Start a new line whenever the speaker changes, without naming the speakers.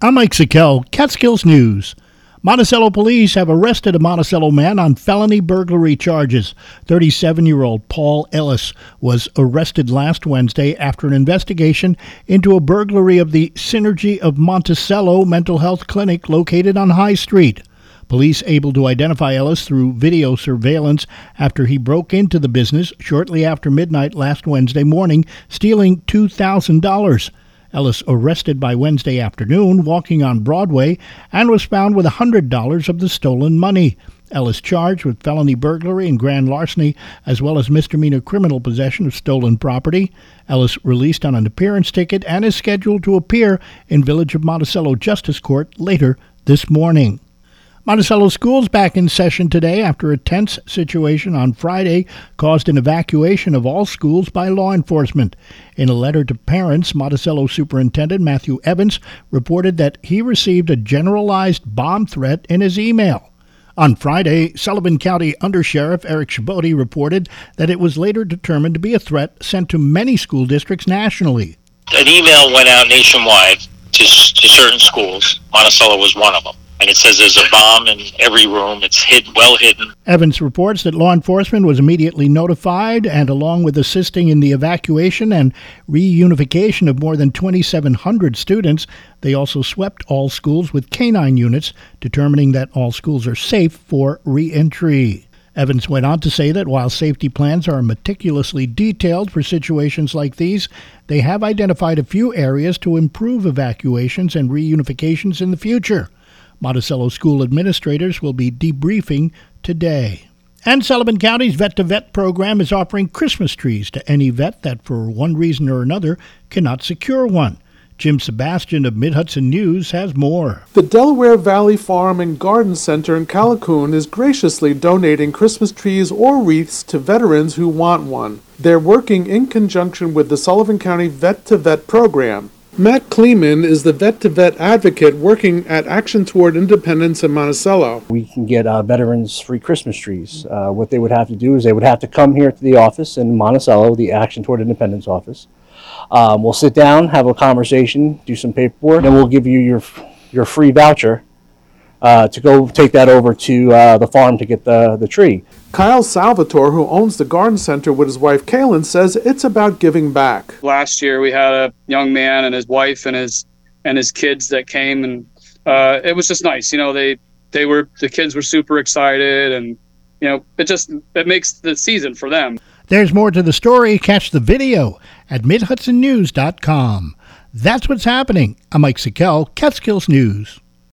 I'm Mike Sikel, Catskills News. Monticello police have arrested a Monticello man on felony burglary charges. 37 year old Paul Ellis was arrested last Wednesday after an investigation into a burglary of the Synergy of Monticello mental health clinic located on High Street. Police able to identify Ellis through video surveillance after he broke into the business shortly after midnight last Wednesday morning, stealing $2,000. Ellis arrested by Wednesday afternoon walking on Broadway and was found with $100 of the stolen money. Ellis charged with felony burglary and grand larceny, as well as misdemeanor criminal possession of stolen property. Ellis released on an appearance ticket and is scheduled to appear in Village of Monticello Justice Court later this morning. Monticello schools back in session today after a tense situation on Friday caused an evacuation of all schools by law enforcement. In a letter to parents, Monticello Superintendent Matthew Evans reported that he received a generalized bomb threat in his email. On Friday, Sullivan County Undersheriff Eric Chaboty reported that it was later determined to be a threat sent to many school districts nationally.
An email went out nationwide to, to certain schools. Monticello was one of them and it says there's a bomb in every room. It's hidden, well hidden.
Evans reports that law enforcement was immediately notified, and along with assisting in the evacuation and reunification of more than 2,700 students, they also swept all schools with canine units, determining that all schools are safe for reentry. Evans went on to say that while safety plans are meticulously detailed for situations like these, they have identified a few areas to improve evacuations and reunifications in the future. Monticello school administrators will be debriefing today. And Sullivan County's Vet to Vet program is offering Christmas trees to any vet that, for one reason or another, cannot secure one. Jim Sebastian of Mid Hudson News has more.
The Delaware Valley Farm and Garden Center in Callicoon is graciously donating Christmas trees or wreaths to veterans who want one. They're working in conjunction with the Sullivan County Vet to Vet program. Matt Kleeman is the vet to vet advocate working at Action Toward Independence in Monticello.
We can get uh, veterans free Christmas trees. Uh, what they would have to do is they would have to come here to the office in Monticello, the Action Toward Independence office. Um, we'll sit down, have a conversation, do some paperwork, and we'll give you your your free voucher uh, to go take that over to uh, the farm to get the, the tree.
Kyle Salvatore, who owns the garden center with his wife Kaylin, says it's about giving back.
Last year, we had a young man and his wife and his and his kids that came, and uh, it was just nice. You know, they they were the kids were super excited, and you know, it just it makes the season for them.
There's more to the story. Catch the video at midhudsonnews.com. That's what's happening. I'm Mike Sikel, Catskills News.